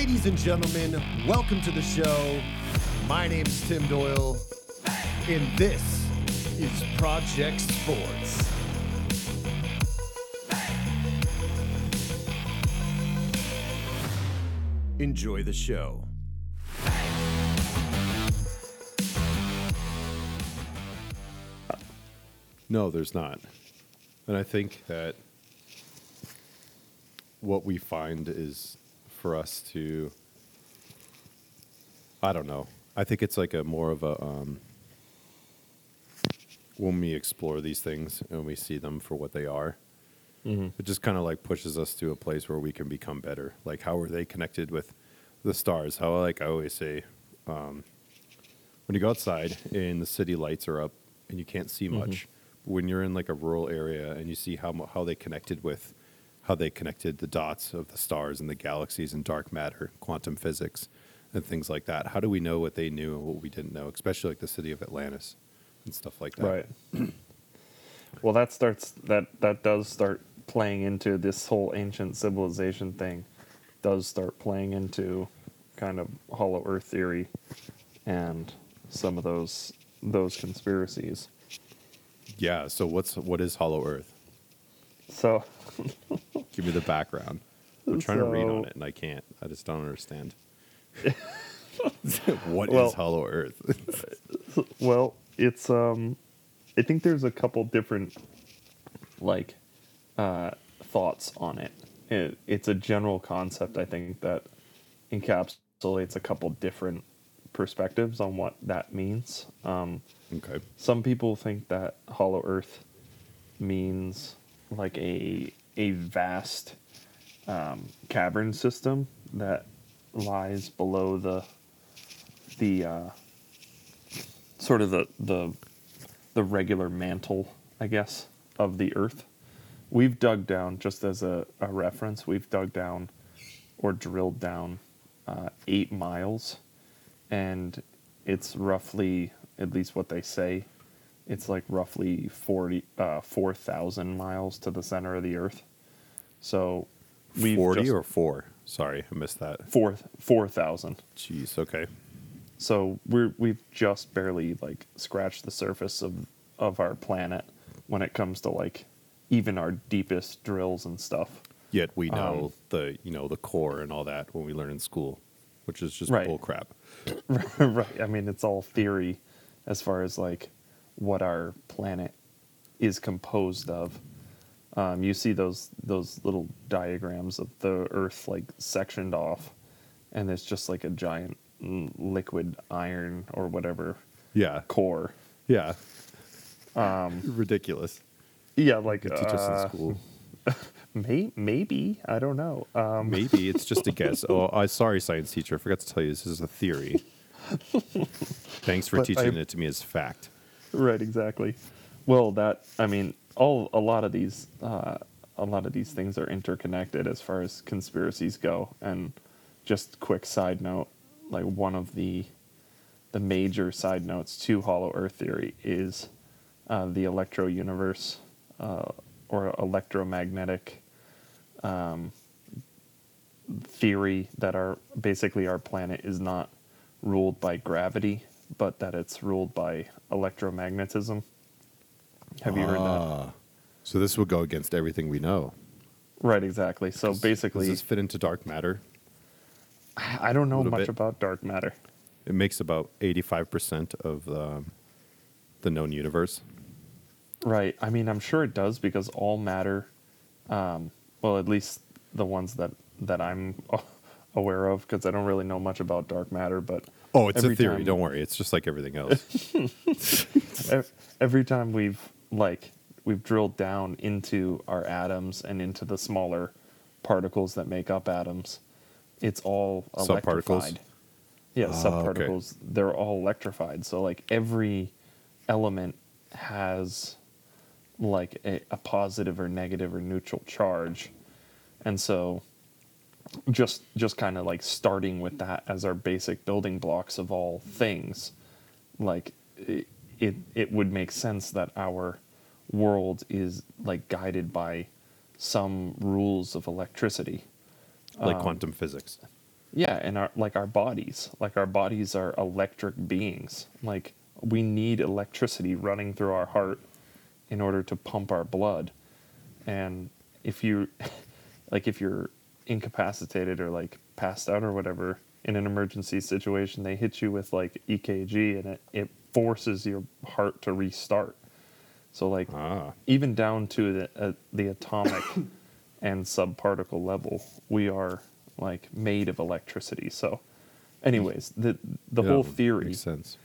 Ladies and gentlemen, welcome to the show. My name is Tim Doyle, and this is Project Sports. Enjoy the show. No, there's not. And I think that what we find is for us to I don't know. I think it's like a more of a um, when we explore these things and we see them for what they are. It just kind of like pushes us to a place where we can become better. Like how are they connected with the stars? How like I always say, um, when you go outside and the city lights are up and you can't see much, when you're in like a rural area and you see how how they connected with how they connected the dots of the stars and the galaxies and dark matter, quantum physics, and things like that. How do we know what they knew and what we didn't know, especially like the city of Atlantis and stuff like that? Right. well, that starts that that does start playing into this whole ancient civilization thing. Does start playing into kind of hollow Earth theory and some of those those conspiracies. Yeah. So what's what is Hollow Earth? So Give me the background. I'm trying to read on it and I can't. I just don't understand. What is Well- Hollow Earth? Well, it's um I think there's a couple different like uh thoughts on it. it. It's a general concept I think that encapsulates a couple different perspectives on what that means. Um okay. some people think that hollow earth means like a a vast um, cavern system that lies below the the uh, sort of the the the regular mantle, I guess, of the earth. We've dug down just as a, a reference. We've dug down or drilled down uh, eight miles, and it's roughly, at least what they say, it's like roughly 40, uh, 4,000 miles to the center of the earth. So we've 40 just- or 4? Sorry, I missed that. four, 4,000. Jeez, okay. So we're we've just barely like scratched the surface of of our planet when it comes to like even our deepest drills and stuff. Yet we know Um, the, you know, the core and all that when we learn in school, which is just Right. bull crap. right. I mean, it's all theory as far as like what our planet is composed of. Um, you see those those little diagrams of the Earth like sectioned off, and it's just like a giant liquid iron or whatever Yeah. core. Yeah. Um, Ridiculous. Yeah, like They teach us uh, in school. May, maybe I don't know. Um, Maybe it's just a guess. Oh, I sorry, science teacher. I forgot to tell you this is a theory. Thanks for But teaching I- it to me as fact. Right, exactly. Well, that I mean, all a lot of these uh, a lot of these things are interconnected as far as conspiracies go. And just quick side note, like one of the the major side notes to Hollow Earth theory is uh, the electro universe uh, or electromagnetic um, theory that our basically our planet is not ruled by gravity, but that it's ruled by electromagnetism. Have you heard that? Ah. So this would go against everything we know. Right, exactly. So Does basically, this fit into dark matter? I don't know little much bit. about dark matter. It makes about 85% of um, the known universe. Right. I mean, I'm sure it does because all matter, um, well, at least the ones that that I'm aware of, because I don't really know much about dark matter. But Oh, it's every a theory. time- Don't worry. It's just like everything else. every time we've like we've drilled down into our atoms and into the smaller particles that make up atoms, it's all Subparticles? electrified. Yeah, Ah, okay. subparticles. They're all electrified. So like every element has like a, a positive or negative or neutral charge, and so just just kind of like starting with that as our basic building blocks of all things like it, it it would make sense that our world is like guided by some rules of electricity like Um, quantum physics. Yeah, and our like our bodies, like our bodies are electric beings. Like we need electricity running through our heart in order to pump our blood. And if you like if you're incapacitated or like passed out or whatever in an emergency situation, they hit you with like EKG and it, it forces your heart to restart. So like Ah. even down to the uh, the atomic and subparticle level, we are like made of electricity. So, anyways, the the Yeah, whole theory, makes sense.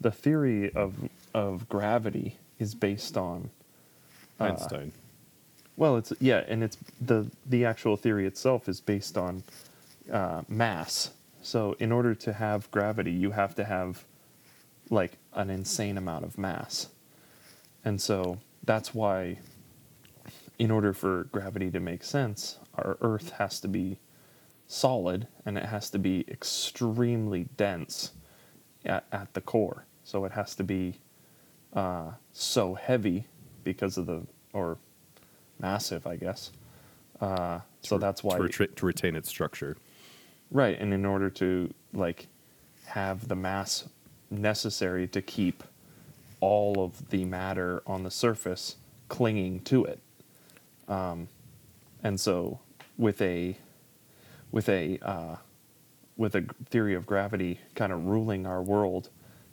the theory of of gravity is based on Einstein. Well, it's yeah, and it's the the actual theory itself is based on uh, mass. So, in order to have gravity, you have to have like an insane amount of mass, and so that's why, in order for gravity to make sense, our Earth has to be solid and it has to be extremely dense at, at the core. So it has to be uh, so heavy because of the or massive, I guess. Uh, so To- that's why to, retra- to retain its structure. right, and in order to like have the mass necessary to keep all of the matter on the surface clinging to it. Um, and so with a with a uh, with a theory of gravity kind of ruling our world,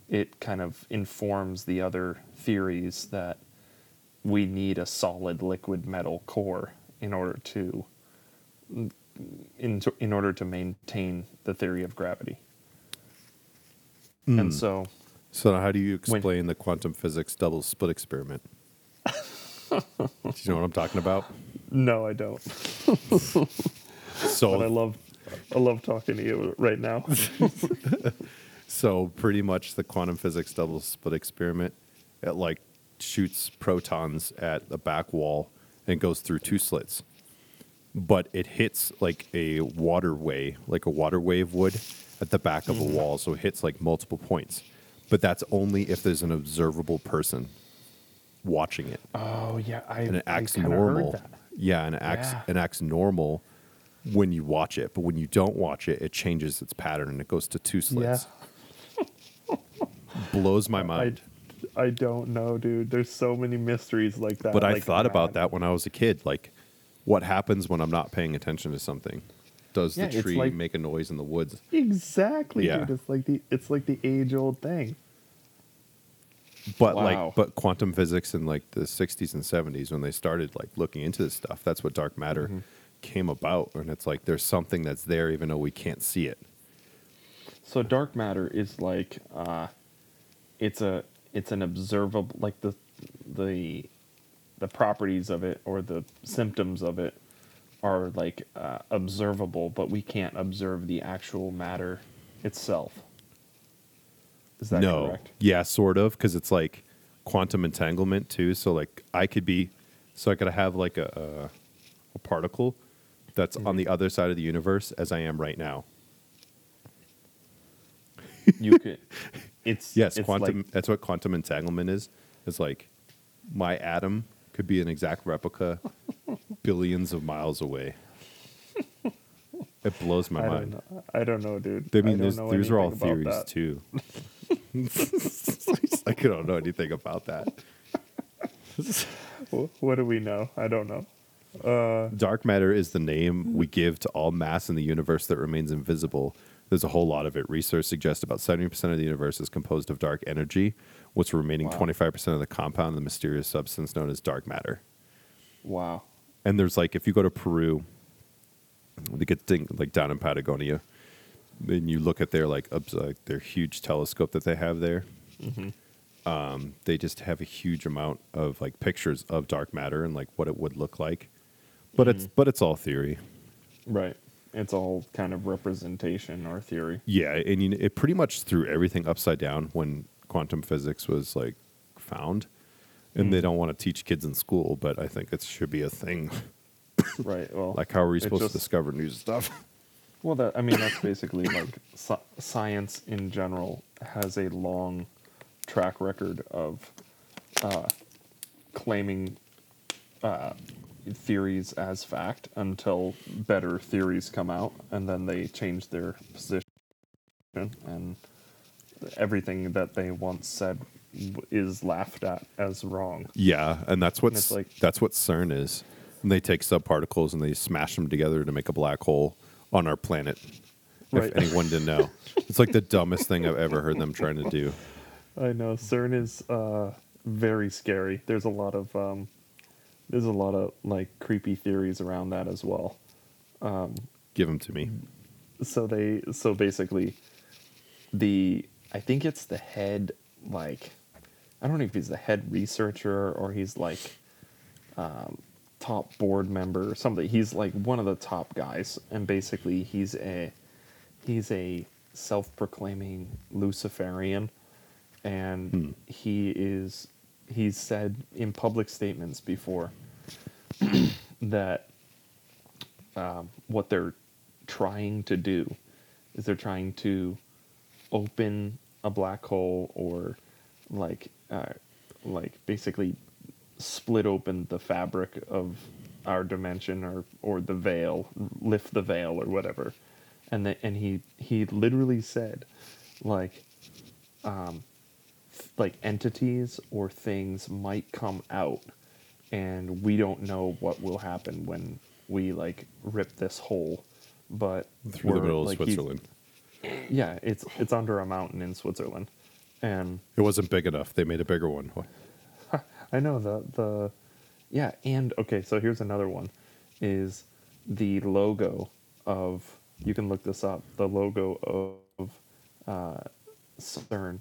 it kind of informs the other theories that we need a solid liquid metal core in order to in, in order to maintain the theory of gravity. And hmm. so So how do you When- explain the quantum physics double split experiment? do you know what I'm talking about? no, I don't. So But I love I love talking to you right now. So pretty much the quantum physics double split experiment, it like shoots protons at the back wall and goes through two slits. But it hits like a waterway, like a water wave would at the back of a mm-hmm. wall. So it hits like multiple points. But that's only if there's an observable person watching it. Oh yeah, I And it acts normal. Heard that. Yeah, and it acts Yeah. it acts normal when you watch it. But when you don't watch it, it changes its pattern and it goes to two slits. Yeah. Blows my mind. I don't know, dude. There's so many mysteries like that. But I like thought about that. that when I was a kid. Like, what happens when I'm not paying attention to something? Does Yeah, the tree like- make a noise in the woods? Exactly, Yeah. dude. It's like the it's like the age old thing. But Wow. like, but quantum physics in like the 60s and 70s when they started like looking into this stuff, that's what dark matter Mm-hmm. came about. And it's like there's something that's there even though we can't see it. So dark matter is like uh it's a it's an observable like the the the properties of it or the symptoms of it are like uh, observable, but we can't observe the actual matter itself. Is that no. correct? Yeah, sort of, because it's like quantum entanglement too. So like I could be, so I could have like a a, a particle that's Mm-hmm. on the other side of the universe as I am right now. You could. It's Yes, it's quantum. like- that's what quantum entanglement is. It's like my atom could be an exact replica, billions of miles away. It blows my I mind. don't know. I don't know, dude. I mean, don't know these are all theories too. I don't know anything about that. What do we know? I don't know. Uh, Dark matter is the name we give to all mass in the universe that remains invisible. There's a whole lot of it. Research suggests about 70% of the universe is composed of dark energy, what's remaining Wow. 25% of the compound, the mysterious substance known as dark matter. wow. And there's like, if you go to Peru, they get thing like down in Patagonia, and you look at their like, like their huge telescope that they have there. Um, they just have a huge amount of like pictures of dark matter and like what it would look like, but it's but it's all theory. Right. It's all kind of representation or theory. Yeah, and you know, it pretty much threw everything upside down when quantum physics was like found. And they don't want to teach kids in school, but I think it should be a thing. Right. Well, like, how are we supposed just- to discover new stuff? Well, that I mean, that's basically like sci- science in general has a long track record of uh, claiming uh, theories as fact until better theories come out, and then they change their position, and everything that they once said is laughed at as wrong. Yeah, and that's what's like- that's what CERN is. And they take subparticles and they smash them together to make a black hole on our planet. Right. If anyone didn't know, it's like the dumbest thing I've ever heard them trying to do. I know CERN is uh, very scary. There's a lot of um, there's a lot of like creepy theories around that as well. Give them to me. so they so basically the i think it's the head like i don't know if he's the head researcher or he's like um, top board member or something he's like one of the top guys and basically he's a he's a self-proclaiming luciferian and he is he's said in public statements before that um, what they're trying to do is they're trying to open a black hole or like uh, like basically split open the fabric of our dimension or or the veil lift the veil or whatever. And and he he literally said like um like entities or things might come out and we don't know what will happen when we like rip this hole but Through the middle of like, he's- Switzerland. yeah it's it's under a mountain in switzerland and It wasn't big enough. They made a bigger one. i know the the yeah and okay so here's another one is the logo of you can look this up the logo of uh cern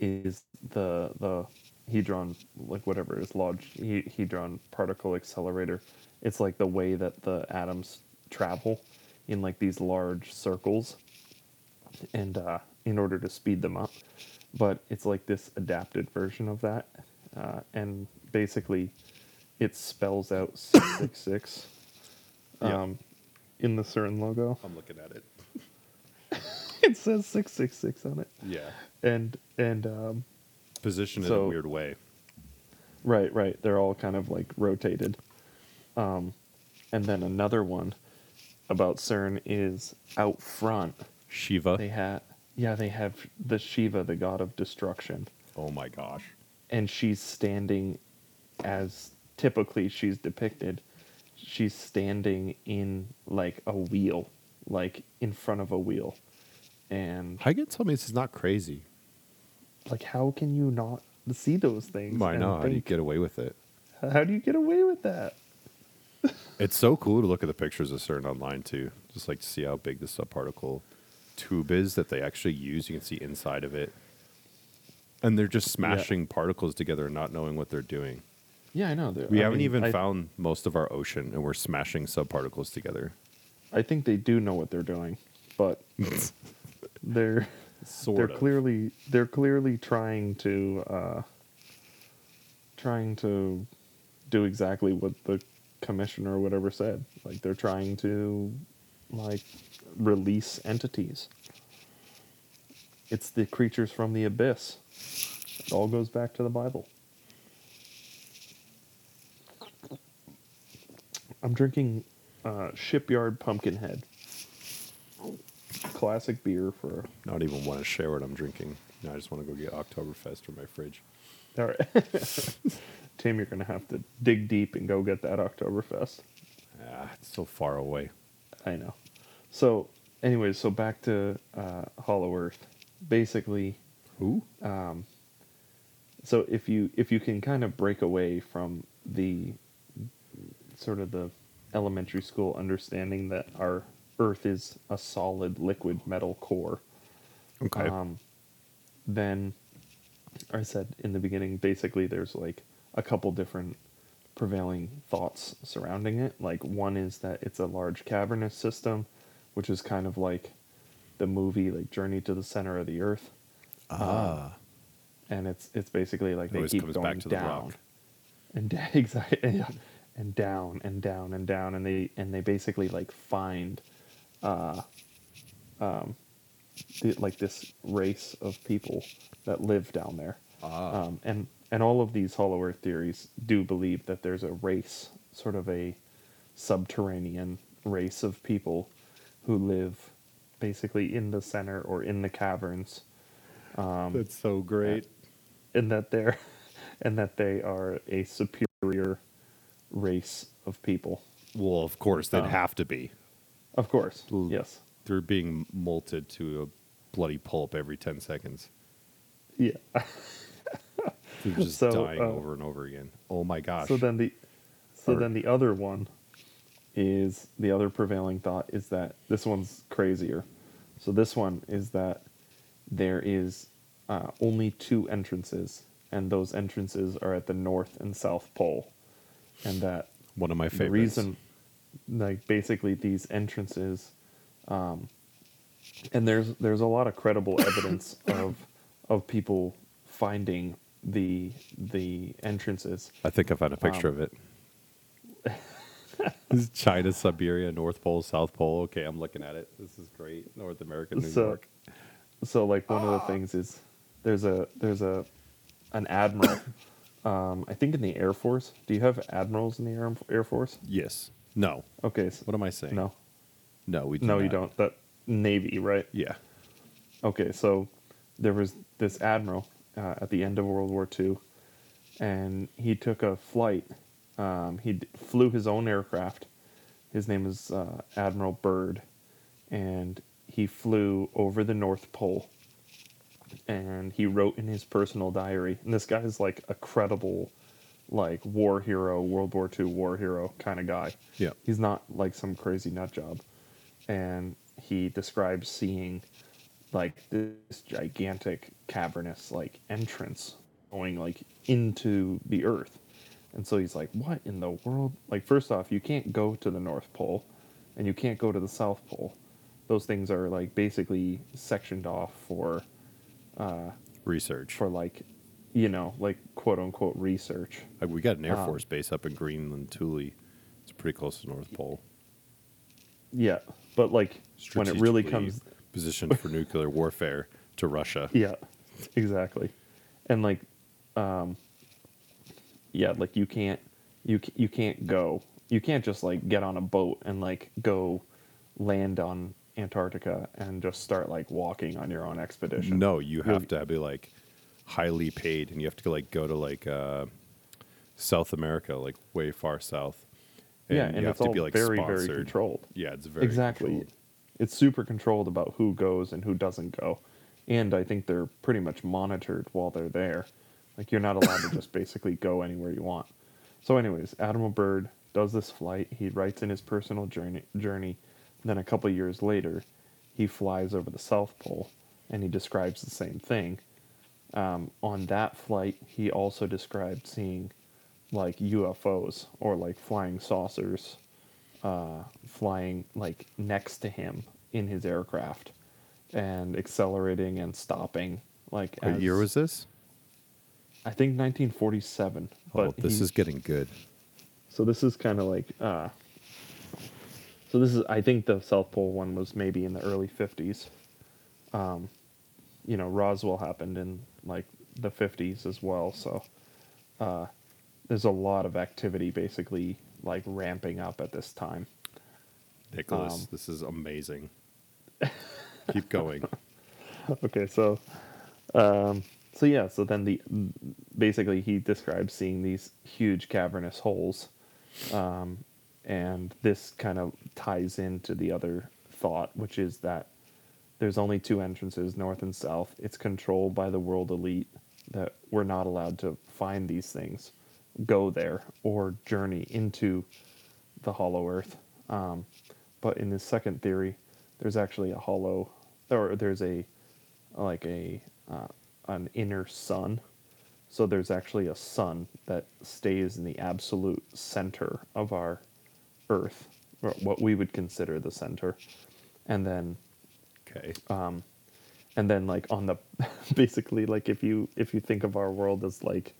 is the the hadron like whatever is large he- hadron particle accelerator it's like the way that the atoms travel in like these large circles and uh, in order to speed them up but it's like this adapted version of that uh, and basically it spells out 666 Yeah. um, in the CERN logo I'm looking at it. It says 666 on it Yeah. and and um, Positioned in a weird way. Right, right. They're all kind of like rotated. Um, and then another one about CERN is out front. Shiva. They have, yeah, they have the Shiva, the god of destruction, oh my gosh. and she's standing as typically she's depicted. She's standing in like a wheel, like in front of a wheel, and How you gonna tell me this is not crazy? like, how can you not see those things? Why not? know. How do you get away with it? how do you get away with that? It's so cool to look at the pictures of certain online too. Just like to see how big the subparticle tube is that they actually use. You can see inside of it. And they're just smashing particles together and not knowing what they're doing. Yeah, I know. We I haven't mean, even I- found most of our ocean and we're smashing subparticles together. I think they do know what they're doing, but they're Sort they're of. clearly they're clearly trying to uh, trying to do exactly what the commissioner or whatever said. Like they're trying to like release entities. It's the creatures from the abyss. It all goes back to the Bible. I'm drinking uh, Shipyard Pumpkinhead. Classic beer for Not even want to share what I'm drinking. No, I just want to go get Oktoberfest from my fridge. All right. Tim, you're going to have to dig deep and go get that Oktoberfest. Ah, it's so far away. I know. So, anyways, so back to uh, Hollow Earth. Basically, Who? Um, so if you if you can kind of break away from the sort of the elementary school understanding that our Earth is a solid liquid metal core, Okay. um, then I said in the beginning, basically, there's like a couple different prevailing thoughts surrounding it. Like, one is that it's a large cavernous system, which is kind of like the movie, like Journey to the Center of the Earth. ah. And it's it's basically like It they keep going back to the down and exactly and down and down and down and they and they basically like find uh um the, like this race of people that live down there Ah. um and and all of these hollow earth theories do believe that there's a race sort of a subterranean race of people who live basically in the center or in the caverns That's so great. and that they're and that they are a superior race of people. Well, of course, they'd Um, have to be. Of course. L- Yes. They're being molted to a bloody pulp every 10 seconds. Yeah. They're just So, dying uh, over and over again. Oh my gosh. So then the so then the other one is the other prevailing thought is that this one's crazier. So this one is that there is uh, only two entrances, and those entrances are at the north and south pole, and that One of my the favorites. reason, like basically these entrances, um, and there's there's a lot of credible evidence of of people finding the the entrances. I think I found a picture Um, of it. this is China, Siberia, North Pole, South Pole. Okay, I'm looking at it. This is great. North America, New So- York. So like one of the things is there's a there's a an admiral. um, I think in the Air Force. Do you have admirals in the Air, Air Force? Yes. No. Okay. So, What am I saying? no, No, we do no, you not. don't. That Navy, right? Yeah. Okay, so there was this admiral uh, at the end of World War II, and he took a flight. Um, he d- flew his own aircraft. His name is uh, Admiral Byrd, and he flew over the North Pole. And he wrote in his personal diary, and this guy's like a credible, like war hero, World War II war hero kind of guy. Yeah. He's not like some crazy nut job. And he describes seeing like this gigantic cavernous like entrance going like into the earth. And so he's like, "What in the world? Like first off, you can't go to the North Pole and you can't go to the South Pole. Those things are like basically sectioned off for uh, Research. for like you know, like quote unquote research. Uh, we got an Air um, Force base up in Greenland, Thule. It's pretty close to the North Pole. Yeah, but like when it really comes positioned for nuclear warfare to Russia. Yeah, exactly. And like, um, yeah, like you can't, you you can't go, you can't just like get on a boat and like go land on Antarctica and just start like walking on your own expedition. No, you have to be like highly paid, and you have to like go to like uh, South America, like way far south. yeah, and you it's all very very sponsored. controlled. Yeah, it's very exactly. controlled. It's super controlled about who goes and who doesn't go, and I think they're pretty much monitored while they're there. Like you're not allowed to just basically go anywhere you want. So, anyways, Admiral Byrd does this flight. He writes in his personal journey. Journey. Then a couple years later, he flies over the South Pole, and he describes the same thing. Um, on that flight, he also described seeing like UFOs or like flying saucers uh, flying like next to him in his aircraft and accelerating and stopping. Like What as- year was this? I think 1947. But oh, this he- is getting good. so this is kind of like uh, so this is I think the South Pole one was maybe in the early 50s. Um, you know, Roswell happened in like the 50s as well, so uh, there's a lot of activity basically like ramping up at this time. Nicholas, Um, this is amazing. Keep going. okay, so um so yeah, so then the basically he describes seeing these huge cavernous holes. Um and this kind of ties into the other thought, which is that there's only two entrances, north and south. It's controlled by the world elite that we're not allowed to find these things, go there, or journey into the hollow earth. Um, but in this second theory, there's actually a hollow, or there's a like a uh, an inner sun. So there's actually a sun that stays in the absolute center of our Earth, or what we would consider the center, and then Okay. um, and then like on the basically like if you if you think of our world as like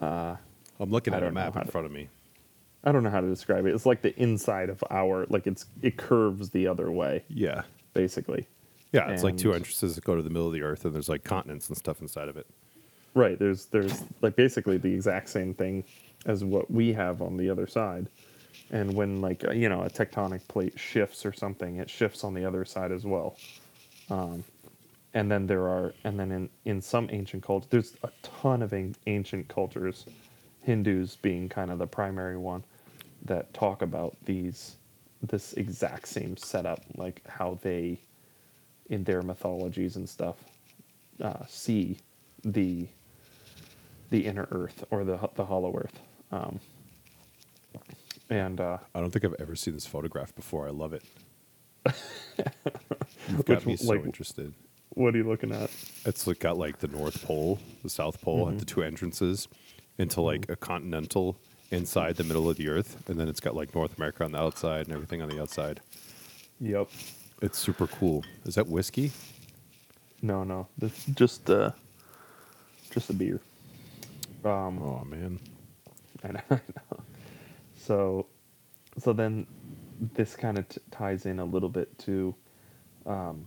uh, I'm looking I at a map in to- front of me. I don't know how to describe it. It's like the inside of our like it's it curves the other way Yeah. basically. Yeah, it's like two entrances that go to the middle of the earth, and there's like continents and stuff inside of it. Right. There's there's like basically the exact same thing as what we have on the other side. And when like uh, you know a tectonic plate shifts or something, it shifts on the other side as well. Um, and then there are and then in in some ancient cultures, there's a ton of an- ancient cultures, Hindus being kind of the primary one, that talk about these this exact same setup, like how they in their mythologies and stuff uh, see the the inner earth or the the hollow earth. Um, and uh, I don't think I've ever seen this photograph before. I love it. You've Which got me so like- interested. what are you looking at? It's like got like the North Pole, the South Pole, Mm-hmm. at the two entrances into like a continental inside the middle of the Earth, and then it's got like North America on the outside and everything on the outside. Yep. It's super cool. Is that whiskey? No, no, that's just uh, just a beer. Um, Oh man, I know, I know. So, so then this kind of t- ties in a little bit to um,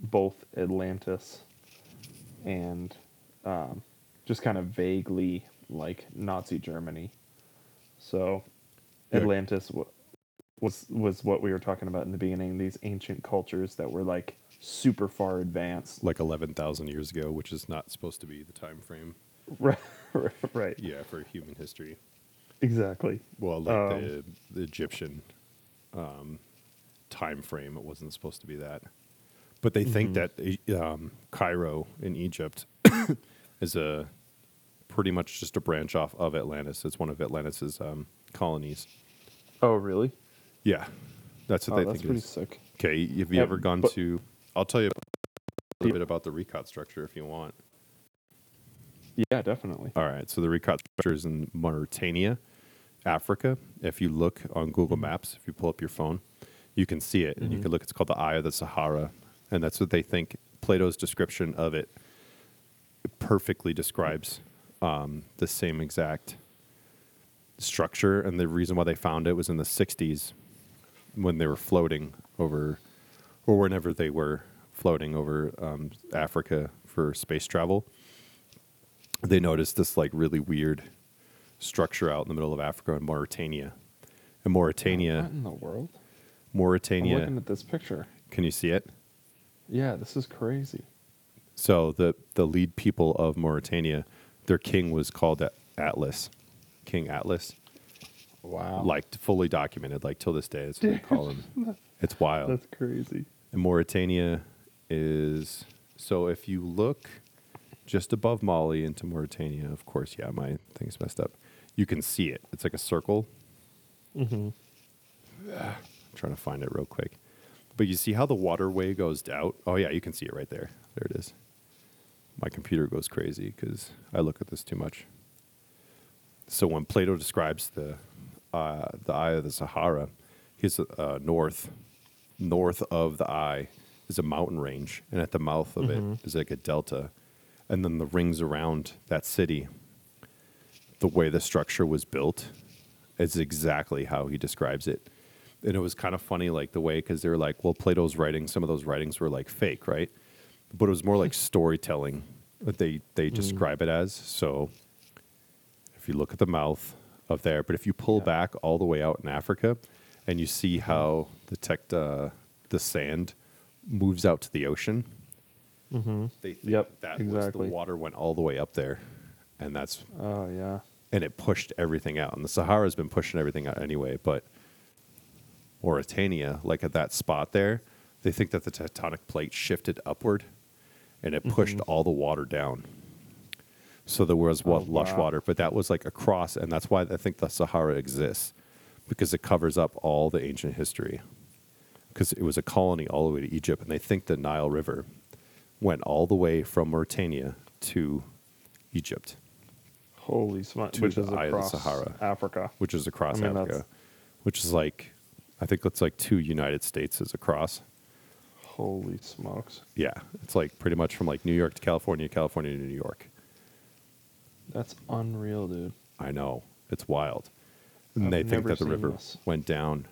both Atlantis and um, just kind of vaguely like Nazi Germany. So, Atlantis wa- was was what we were talking about in the beginning. These ancient cultures that were like super far advanced. like eleven thousand years ago, which is not supposed to be the time frame. Right, right, Yeah, for human history. Exactly. Well, like Um, the, the Egyptian um, time frame, it wasn't supposed to be that. But they think that um, Cairo in Egypt is a pretty much just a branch off of Atlantis. It's one of Atlantis's um, colonies. Oh, really? Yeah, that's what Oh, they that's think it pretty is. sick. Okay, have you Yeah, ever gone but- to? I'll tell you a little bit about the Richat structure if you want. Yeah, definitely. All right, so the Richat structure is in Mauritania, Africa. If you look on Google Maps, if you pull up your phone, you can see it, and you can look. It's called the Eye of the Sahara, and that's what they think. Plato's description of it perfectly describes um, the same exact structure, and the reason why they found it was in the '60s when they were floating over, or whenever they were floating over um, Africa for space travel they noticed this like really weird structure out in the middle of Africa in Mauritania. And Mauritania, What in the world? I'm Mauritania, looking at this picture. can you see it? Yeah, this is crazy. So the the lead people of Mauritania, their king was called Atlas, King Atlas, Wow. like fully documented, like till this day. That's what they call him. It's wild. that's crazy. And Mauritania is so if you look just above Mali into Mauritania, of course, yeah, my thing's messed up. You can see it. It's like a circle. Mm-hmm. I'm trying to find it real quick. But you see how the waterway goes out? Oh yeah, you can see it right there. There it is. My computer goes crazy because I look at this too much. So when Plato describes the uh, the eye of the Sahara, he's uh, north north of the eye is a mountain range, and at the mouth of it is like a delta, and then the rings around that city. The way the structure was built is exactly how he describes it, and it was kind of funny, like the way because they're like, well, Plato's writing, some of those writings were like fake, right? But it was more like storytelling that they they describe it as. So if you look at the mouth of there, but if you pull Yeah. back all the way out in Africa, and you see how the tech, uh, the sand moves out to the ocean, Mm-hmm. they think Yep, that was exactly. the water went all the way up there, and that's Oh yeah. And it pushed everything out. And the Sahara's been pushing everything out anyway, but Mauritania, like at that spot there, they think that the tectonic plate shifted upward and it pushed Mm-hmm. all the water down. So there was what Oh, lush wow. water, but that was like across, and that's why I think the Sahara exists because it covers up all the ancient history. Because it was a colony all the way to Egypt, and they think the Nile River went all the way from Mauritania to Egypt. Holy smokes! Which is across Sahara. Africa. which is across I mean, Africa, which is like, I think it's like two United States is across. Holy smokes! Yeah, it's like pretty much from like New York to California, California to New York. That's unreal, dude. I know it's wild, and I've they think that the river this. went down.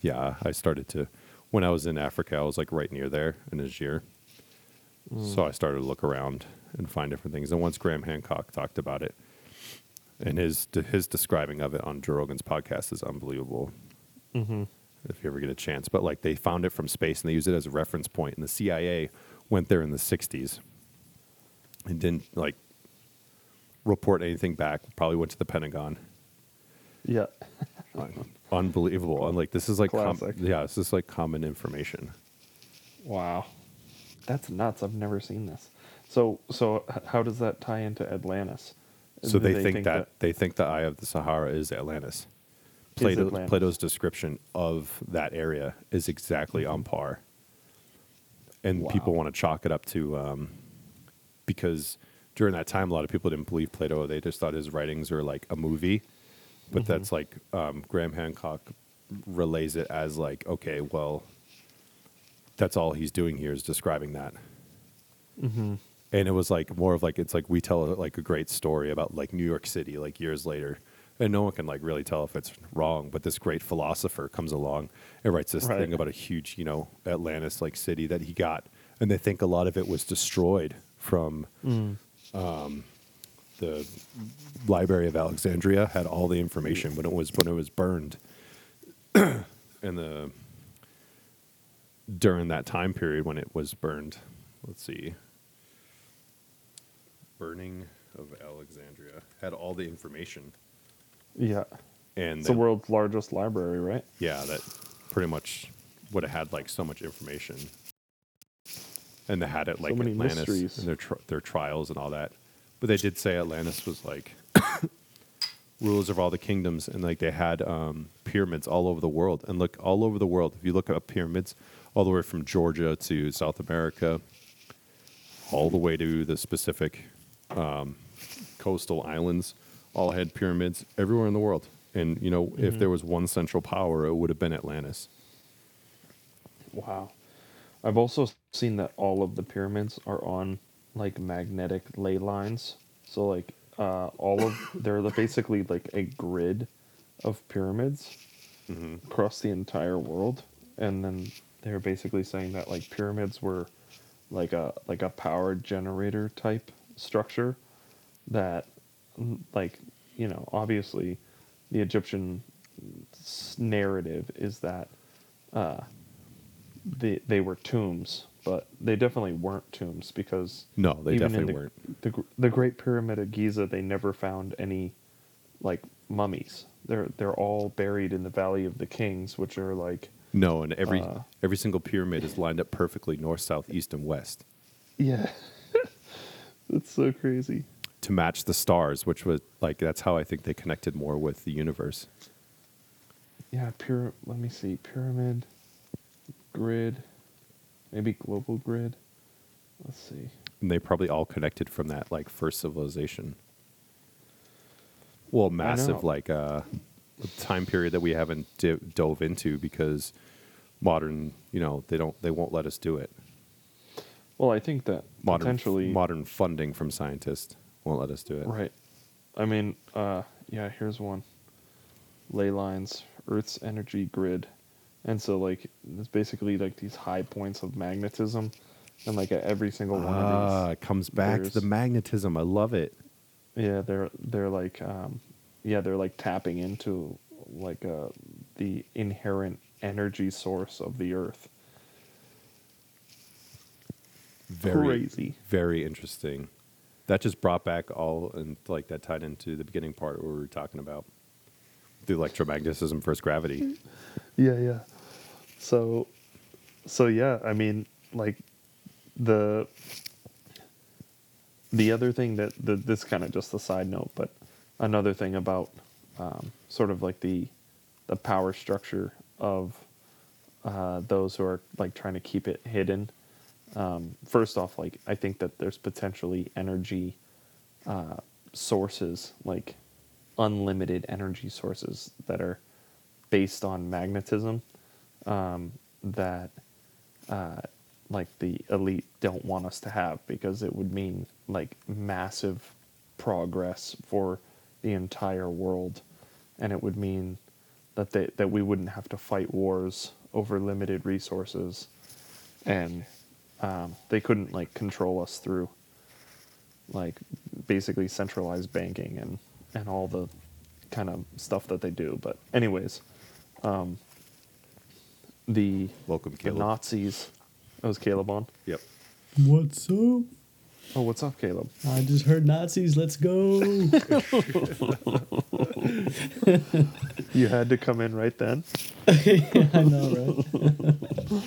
Yeah, I started to when I was in Africa. I was like right near there in Algiers, Mm. so I started to look around and find different things. And once Graham Hancock talked about it, and his his describing of it on Joe Rogan's podcast is unbelievable. Mm-hmm. If you ever get a chance, but like they found it from space and they use it as a reference point, and the CIA went there in the '60s and didn't like report anything back. Probably went to the Pentagon. Yeah. Unbelievable! And like this is like com- yeah, this is like common information. Wow. That's nuts. I've never seen this. So so how does that tie into Atlantis? So they, think, that, they think the Eye of the Sahara is Atlantis. Plato, Atlantis. Plato's description of that area is exactly on par, and Wow. people want to chalk it up to um, because during that time, a lot of people didn't believe Plato. They just thought his writings were like a movie, but that's like um, Graham Hancock relays it as like, okay, well, that's all he's doing here is describing that mm-hmm. And it was like more of like it's like we tell like a great story about like New York City like years later, and no one can like really tell if it's wrong. But this great philosopher comes along and writes this Right. thing about a huge you know Atlantis like city that he got, and they think a lot of it was destroyed from um, the Library of Alexandria had all the information when it was when it was burned, and the during that time period when it was burned. Let's see. Burning of Alexandria had all the information, Yeah. and It's the world's largest library, right? yeah, that pretty much would have had like so much information, and they had it like many Atlantis mysteries. and their tr- their trials and all that. But they did say Atlantis was like rulers of all the kingdoms, and like they had um, pyramids all over the world. And look, all over the world, if you look up pyramids, all the way from Georgia to South America, all the way to the specific um, coastal islands, all had pyramids everywhere in the world. And you know, if there was one central power, it would have been Atlantis. Wow. I've also seen that all of the pyramids are on like magnetic ley lines. So like uh, all of they're basically like a grid of pyramids across the entire world, and then they're basically saying that like pyramids were like a like a power generator type structure that like you know obviously the Egyptian narrative is that uh, they they were tombs, but they definitely weren't tombs because No, they definitely the, weren't. The, the Great Pyramid of Giza, they never found any like mummies. They're they're all buried in the Valley of the Kings, which are like No, and every Uh, every single pyramid is lined up perfectly north, south, east, and west yeah, that's so crazy. to match the stars, which was like that's how I think they connected more with the universe. Yeah, pyra- Let me see, pyramid, grid, maybe global grid. Let's see. And they probably all connected from that like first civilization. Well, massive like uh, time period that we haven't di- dove into because modern, you know, they don't they won't let us do it. Well, I think that Modern potentially modern funding from scientists won't let us do it. Right. I mean, uh, yeah, here's one. Ley lines, Earth's energy grid. And so, like, it's basically like these high points of magnetism. And, like, at every single one Ah, of it comes back to the magnetism. I love it. Yeah, they're, they're like, um, yeah, they're like tapping into, like, uh, the inherent energy source of the Earth. Very Crazy. very interesting. That just brought back all and like that tied into the beginning part where we were talking about the electromagnetism versus gravity. Yeah, yeah. So, so yeah, I mean, like the the other thing that the, this kind of just a side note, but another thing about um, sort of like the the power structure of uh, those who are like trying to keep it hidden. Um, first off, like I think that there's potentially energy uh, sources, like unlimited energy sources that are based on magnetism um, that uh, like the elite don't want us to have because it would mean like massive progress for the entire world. And it would mean that they, that we wouldn't have to fight wars over limited resources. And um, they couldn't like control us through like basically centralized banking and and all the kind of stuff that they do. But anyways, um, the Welcome, the Caleb. Nazis. That was Caleb on. Yep. What's up? Oh, what's up, Caleb? I just heard Nazis. Let's go. You had to come in right then. I know, right?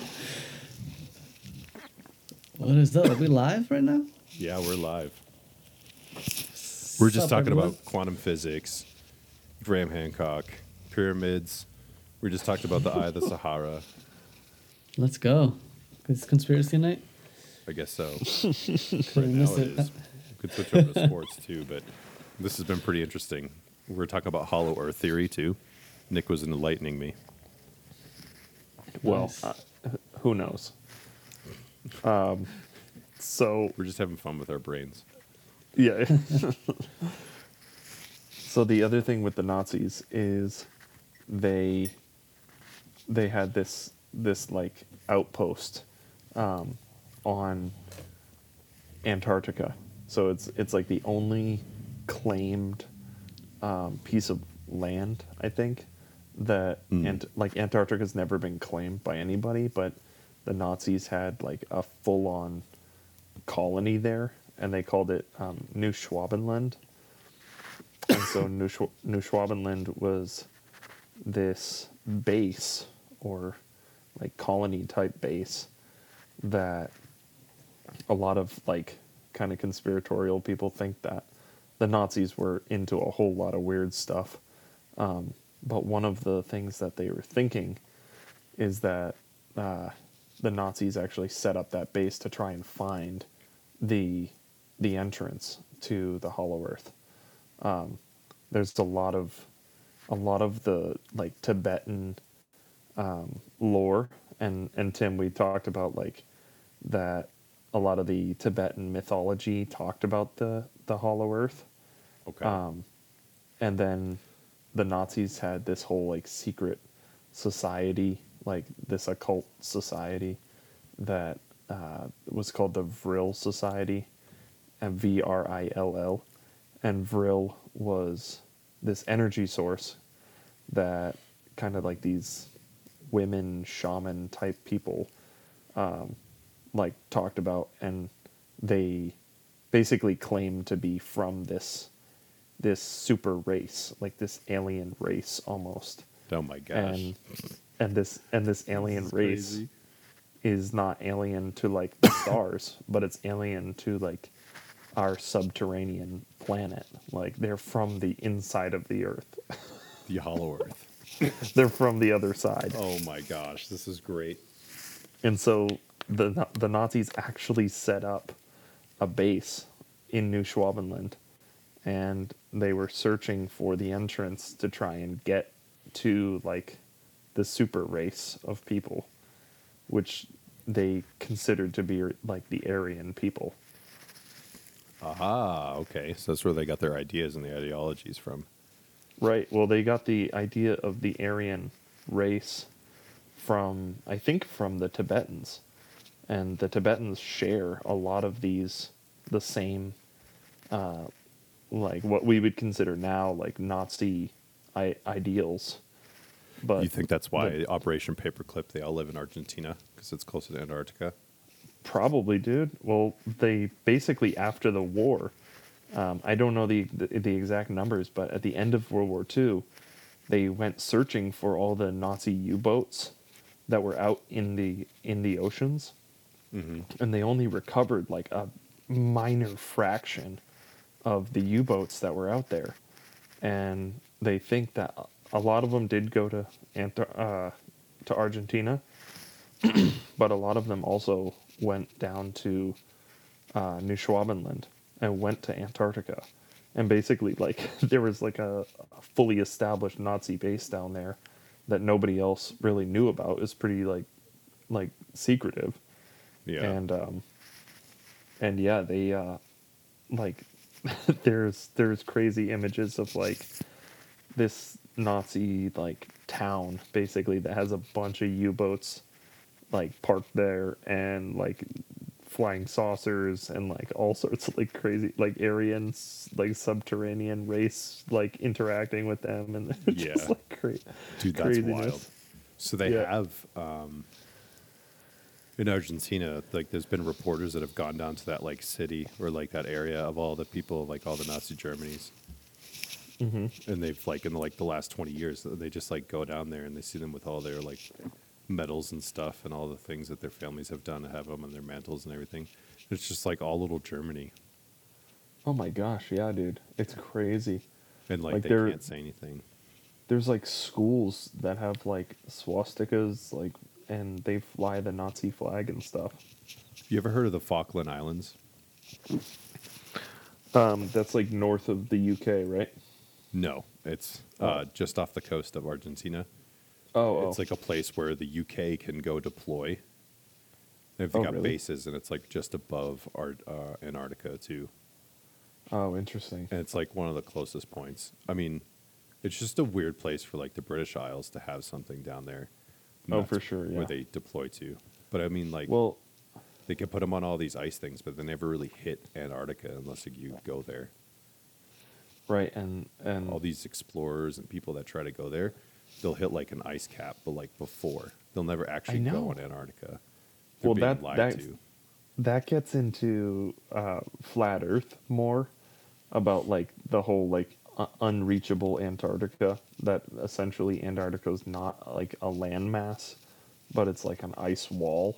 what is that? Are we live right now? Yeah, we're live. We're just Sup, talking everyone? about quantum physics, Graham Hancock, pyramids. We just talked about the Eye of the Sahara. Let's go. It's conspiracy night. I guess so. Right Right now it is. We could switch over to sports too, but this has been pretty interesting. We're talking about hollow earth theory too. Nick was enlightening me. Well, Nice. uh, who knows? Um, so We're just having fun with our brains. yeah. so the other thing with the Nazis is they they had this this like outpost um, on Antarctica. So it's it's like the only claimed um, piece of land I think that Mm. and like Antarctica's never been claimed by anybody, but the Nazis had like a full on colony there, and they called it um, New Schwabenland. And so New, New Schwabenland was this base or like colony type base that a lot of like kind of conspiratorial people think that the Nazis were into a whole lot of weird stuff. Um, but one of the things that they were thinking is that uh, the Nazis actually set up that base to try and find the the entrance to the Hollow Earth. Um, there's a lot of a lot of the like Tibetan um, lore, and and Tim, we talked about like that. A lot of the Tibetan mythology talked about the the Hollow Earth. Okay. Um, and then the Nazis had this whole like secret society, like this occult society that uh, was called the Vril Society, and V R I L L, and Vril was this energy source that kind of like these women shaman type people um, like talked about and they basically claim to be from this this super race like this alien race almost oh my gosh. and and this and this alien is race crazy. is not alien to like the stars but it's alien to like our subterranean planet like they're from the inside of the earth the hollow earth. they're from the other side Oh my gosh, this is great. And so the the Nazis actually set up a base in New Schwabenland, and they were searching for the entrance to try and get to like the super race of people, which they considered to be like the Aryan people. Aha, okay. So that's where they got their ideas and the ideologies from. Right. Well, they got the idea of the Aryan race from, I think, from the Tibetans. And the Tibetans share a lot of these, the same, uh, like what we would consider now like Nazi I- ideals. But you think that's why the- Operation Paperclip, they all live in Argentina because it's closer to Antarctica? Probably, dude. Well, they basically after the war, um, I don't know the, the the exact numbers, but at the end of World War II, they went searching for all the Nazi U-boats that were out in the in the oceans, and they only recovered like a minor fraction of the U-boats that were out there, and they think that a lot of them did go to uh, to Argentina, but a lot of them also went down to uh, New Schwabenland and went to Antarctica. And basically, like, there was like a, a fully established Nazi base down there that nobody else really knew about. It was pretty like, like secretive. Yeah. And um, and yeah, they uh, like, there's there's crazy images of like this Nazi like town basically that has a bunch of U-boats like parked there and like flying saucers and like all sorts of like crazy like Aryans like subterranean race like interacting with them and it's Yeah. just like cra- Dude, that's craziness. wild. So they Yeah. have um, in Argentina, like there's been reporters that have gone down to that like city or like that area of all the people, like all the Nazi Germany's, Mm-hmm. and they've like in like the last twenty years, they just like go down there and they see them with all their like medals and stuff and all the things that their families have done to have them on their mantles and everything. It's just like all little Germany, Oh my gosh, yeah, dude, it's crazy. and like, Like they can't say anything. There's like schools that have like swastikas, like, and they fly the Nazi flag and stuff. You ever heard of the Falkland Islands? Um, that's like north of the UK, right? No, it's Oh. uh, just off the coast of Argentina. Oh, It's oh. like a place where the UK can go deploy. They've Oh, got really? bases, and it's like just above uh, Antarctica too, oh, interesting. and it's like one of the closest points. I mean, it's just a weird place for like the British Isles to have something down there. Oh, for sure, yeah. Where they deploy to, but I mean, like, Well, they can put them on all these ice things, but they never really hit Antarctica unless you go there. Right, and and all these explorers and people that try to go there, they'll hit like an ice cap, but like before, they'll never actually go on Antarctica. They're Well, that- that- to. that gets into uh, flat Earth more about like the whole like uh, unreachable Antarctica. That essentially Antarctica is not like a landmass, but it's like an ice wall.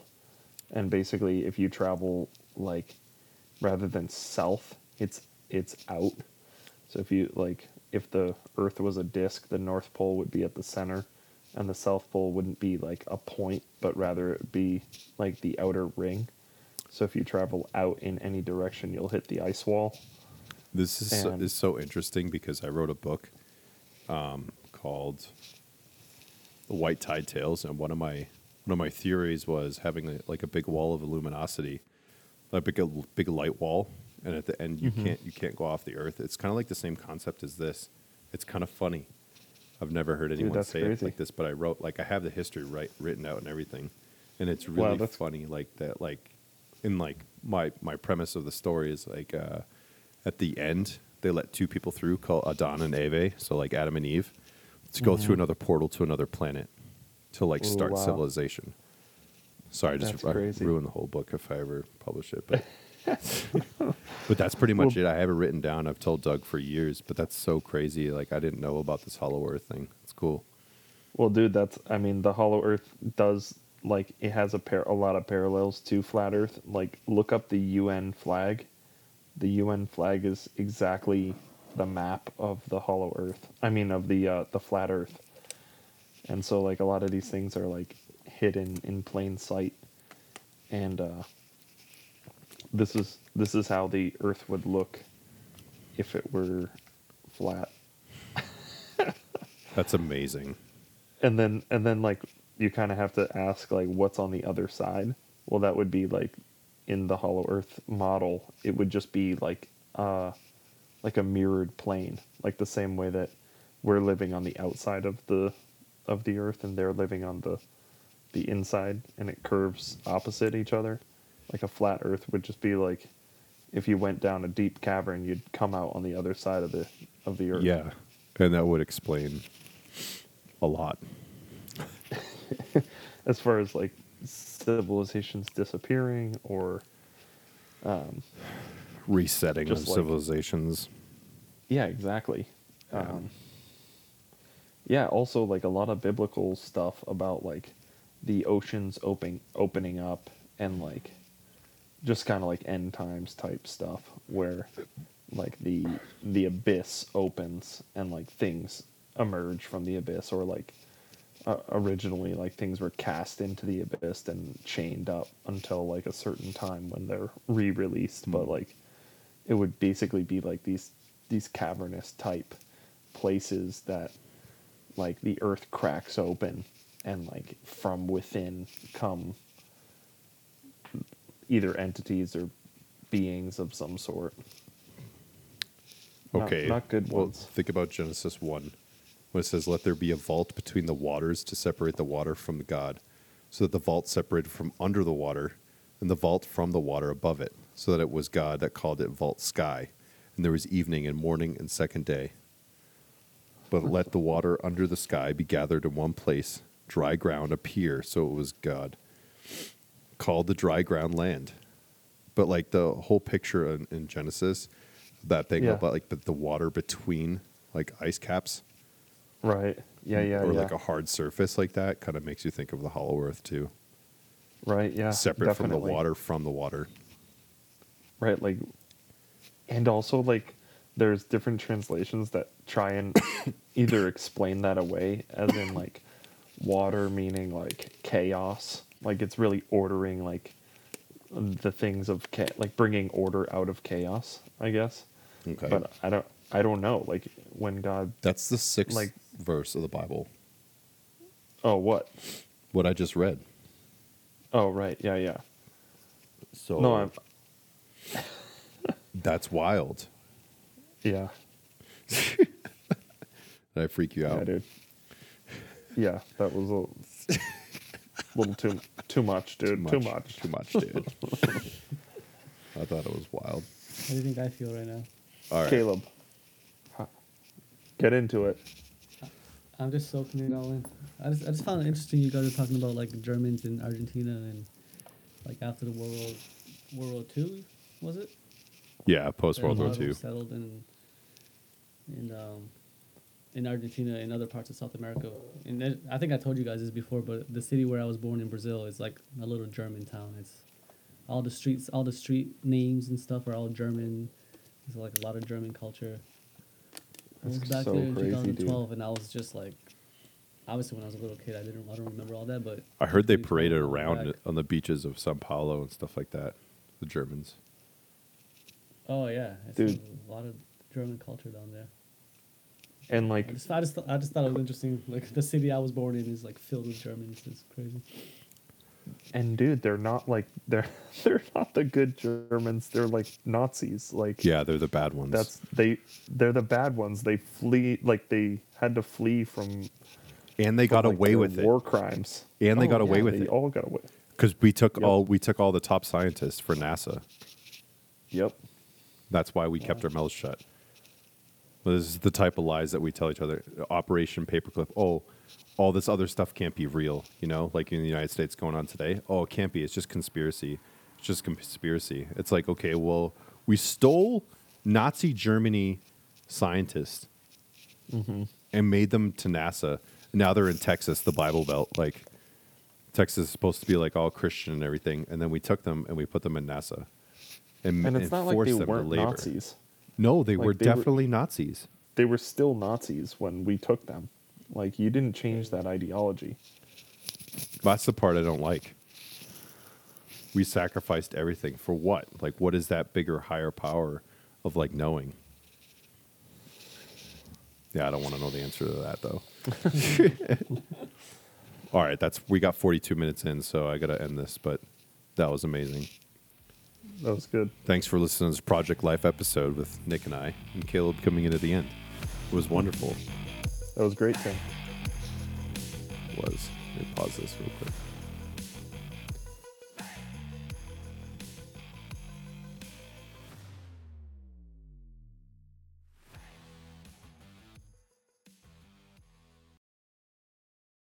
And basically, if you travel like rather than south, it's it's out. So if you like, if the Earth was a disk, the North Pole would be at the center, and the South Pole wouldn't be like a point, but rather it would be like the outer ring. So if you travel out in any direction, you'll hit the ice wall. This is so, is so interesting because I wrote a book um, called "The White Tide Tales," and one of my one of my theories was having a, like a big wall of luminosity, like big a big light wall, and at the end you Mm-hmm. can't you can't go off the Earth. It's kind of like the same concept as this. It's kind of funny. I've never heard anyone that's say it like this, but I wrote like I have the history right written out and everything, and it's Wow, really that's- funny. Like that, like in like my my premise of the story is like uh, at the end they let two people through called Adon and Eve, so like Adam and Eve, to go through another portal to another planet to like Ooh, start wow. civilization. Sorry, I just I ruined the whole book if I ever publish it, but but that's pretty much Well- it. I have it written down. I've told Doug for years, but that's so crazy. Like I didn't know about this Hollow Earth thing. It's cool. Well, dude, that's I mean, the Hollow Earth does like it has a pair a lot of parallels to flat Earth. Like, look up the UN flag. The UN flag is exactly the map of the Hollow Earth. I mean, of the uh, the flat Earth. And so, like, a lot of these things are like hidden in plain sight, and uh, this is this is how the Earth would look if it were flat. That's amazing. and then and then like you kind of have to ask like what's on the other side well that would be like in the hollow earth model it would just be like uh like a mirrored plane like the same way that we're living on the outside of the of the earth and they're living on the the inside and it curves opposite each other like a flat earth would just be like if you went down a deep cavern you'd come out on the other side of the of the earth Yeah, and that would explain a lot. as far as like civilizations disappearing or Resetting of like- civilizations. yeah exactly Yeah. um, yeah also like a lot of biblical stuff about like the oceans opening opening up and like just kind of like end times type stuff where like the the abyss opens and like things emerge from the abyss or like uh, originally like things were cast into the abyss and chained up until like a certain time when they're re-released. But like it would basically be like these these cavernous type places that like the earth cracks open and like from within come either entities or beings of some sort Not- Okay. not good well, ones. Think about Genesis 1, when it says, Let there be a vault between the waters to separate the water from God, so that the vault separated from under the water, and the vault from the water above it, so that it was God that called it vault sky. And there was evening and morning and second day. But let the water under the sky be gathered in one place, dry ground appear, so it was God. Called the dry ground land. But like the whole picture in, in Genesis, that thing Yeah. about like the, the water between like ice caps Right. Yeah, yeah, or yeah. like a hard surface like that kind of makes you think of the hollow earth too right, yeah. separate from the water from the water Right, like and also like there's different translations that try and either explain that away as in like water meaning like chaos, like it's really ordering like the things of cha- like bringing order out of chaos, I guess. okay But I don't I don't know like when God that's the sixth like- verse of the bible Oh, what? what i just read Oh, right. Yeah, yeah. so No, I'm that's wild yeah. did i freak you out? Yeah, dude. Yeah, that was a little too too much, dude. Too much. too much dude i thought it was wild How do you think I feel right now? all right Caleb, get into it. I'm just soaking it all in. I just, I just found it interesting you guys are talking about like Germans in Argentina and like after the World War, World War Two, was it? yeah post world war lot ii settled in in um in Argentina and other parts of South America. And there- I think I told you guys this before, but the city where I was born in Brazil is like a little German town. It's all the streets, all the street names and stuff are all German. There's like a lot of German culture. I was That's back so there in crazy, dude. 2012, and I was just like, obviously when I was a little kid, I didn't, I don't remember all that, but i heard they paraded around back. on the beaches of sao paulo and stuff like that the germans Oh yeah, it's Dude. a lot of German culture down there. And I like, just, I just, I just thought it was interesting. Like the city I was born in is like filled with Germans. It's crazy. and dude, they're not like they're they're not the good Germans. They're like Nazis. Like yeah they're the bad ones that's they they're the bad ones. They flee like they had to flee from. and they from, got like, away their with it war crimes. And they Oh, got away yeah, with they it. all got away. because we took Yep. all we took all the top scientists for nasa Yep. That's why we kept our mouths shut. This is the type of lies that we tell each other. Operation Paperclip. Oh, all this other stuff can't be real. You know, like in the United States going on today. Oh, it can't be. It's just conspiracy. It's just conspiracy. It's like, okay, well, we stole Nazi Germany scientists mm-hmm. and made them to NASA. Now they're in Texas, the Bible Belt. Like, Texas is supposed to be like all Christian and everything. And then we took them and we put them in NASA. And, And it's not like they them to weren't labor. Nazis. No, they Like, were they were- definitely Nazis. They were still Nazis when we took them. Like you didn't change that ideology. That's the part I don't like. We sacrificed everything for what? Like, what is that bigger, higher power of like knowing? Yeah, I don't want to know the answer to that though. All right, that's we got 42 minutes in, so I got to end this, but that was amazing. That was good. Thanks for listening to this Project Life episode with Nick and I and Caleb coming in at the end. It was wonderful. That was great, Tim. It was. Let me pause this real quick.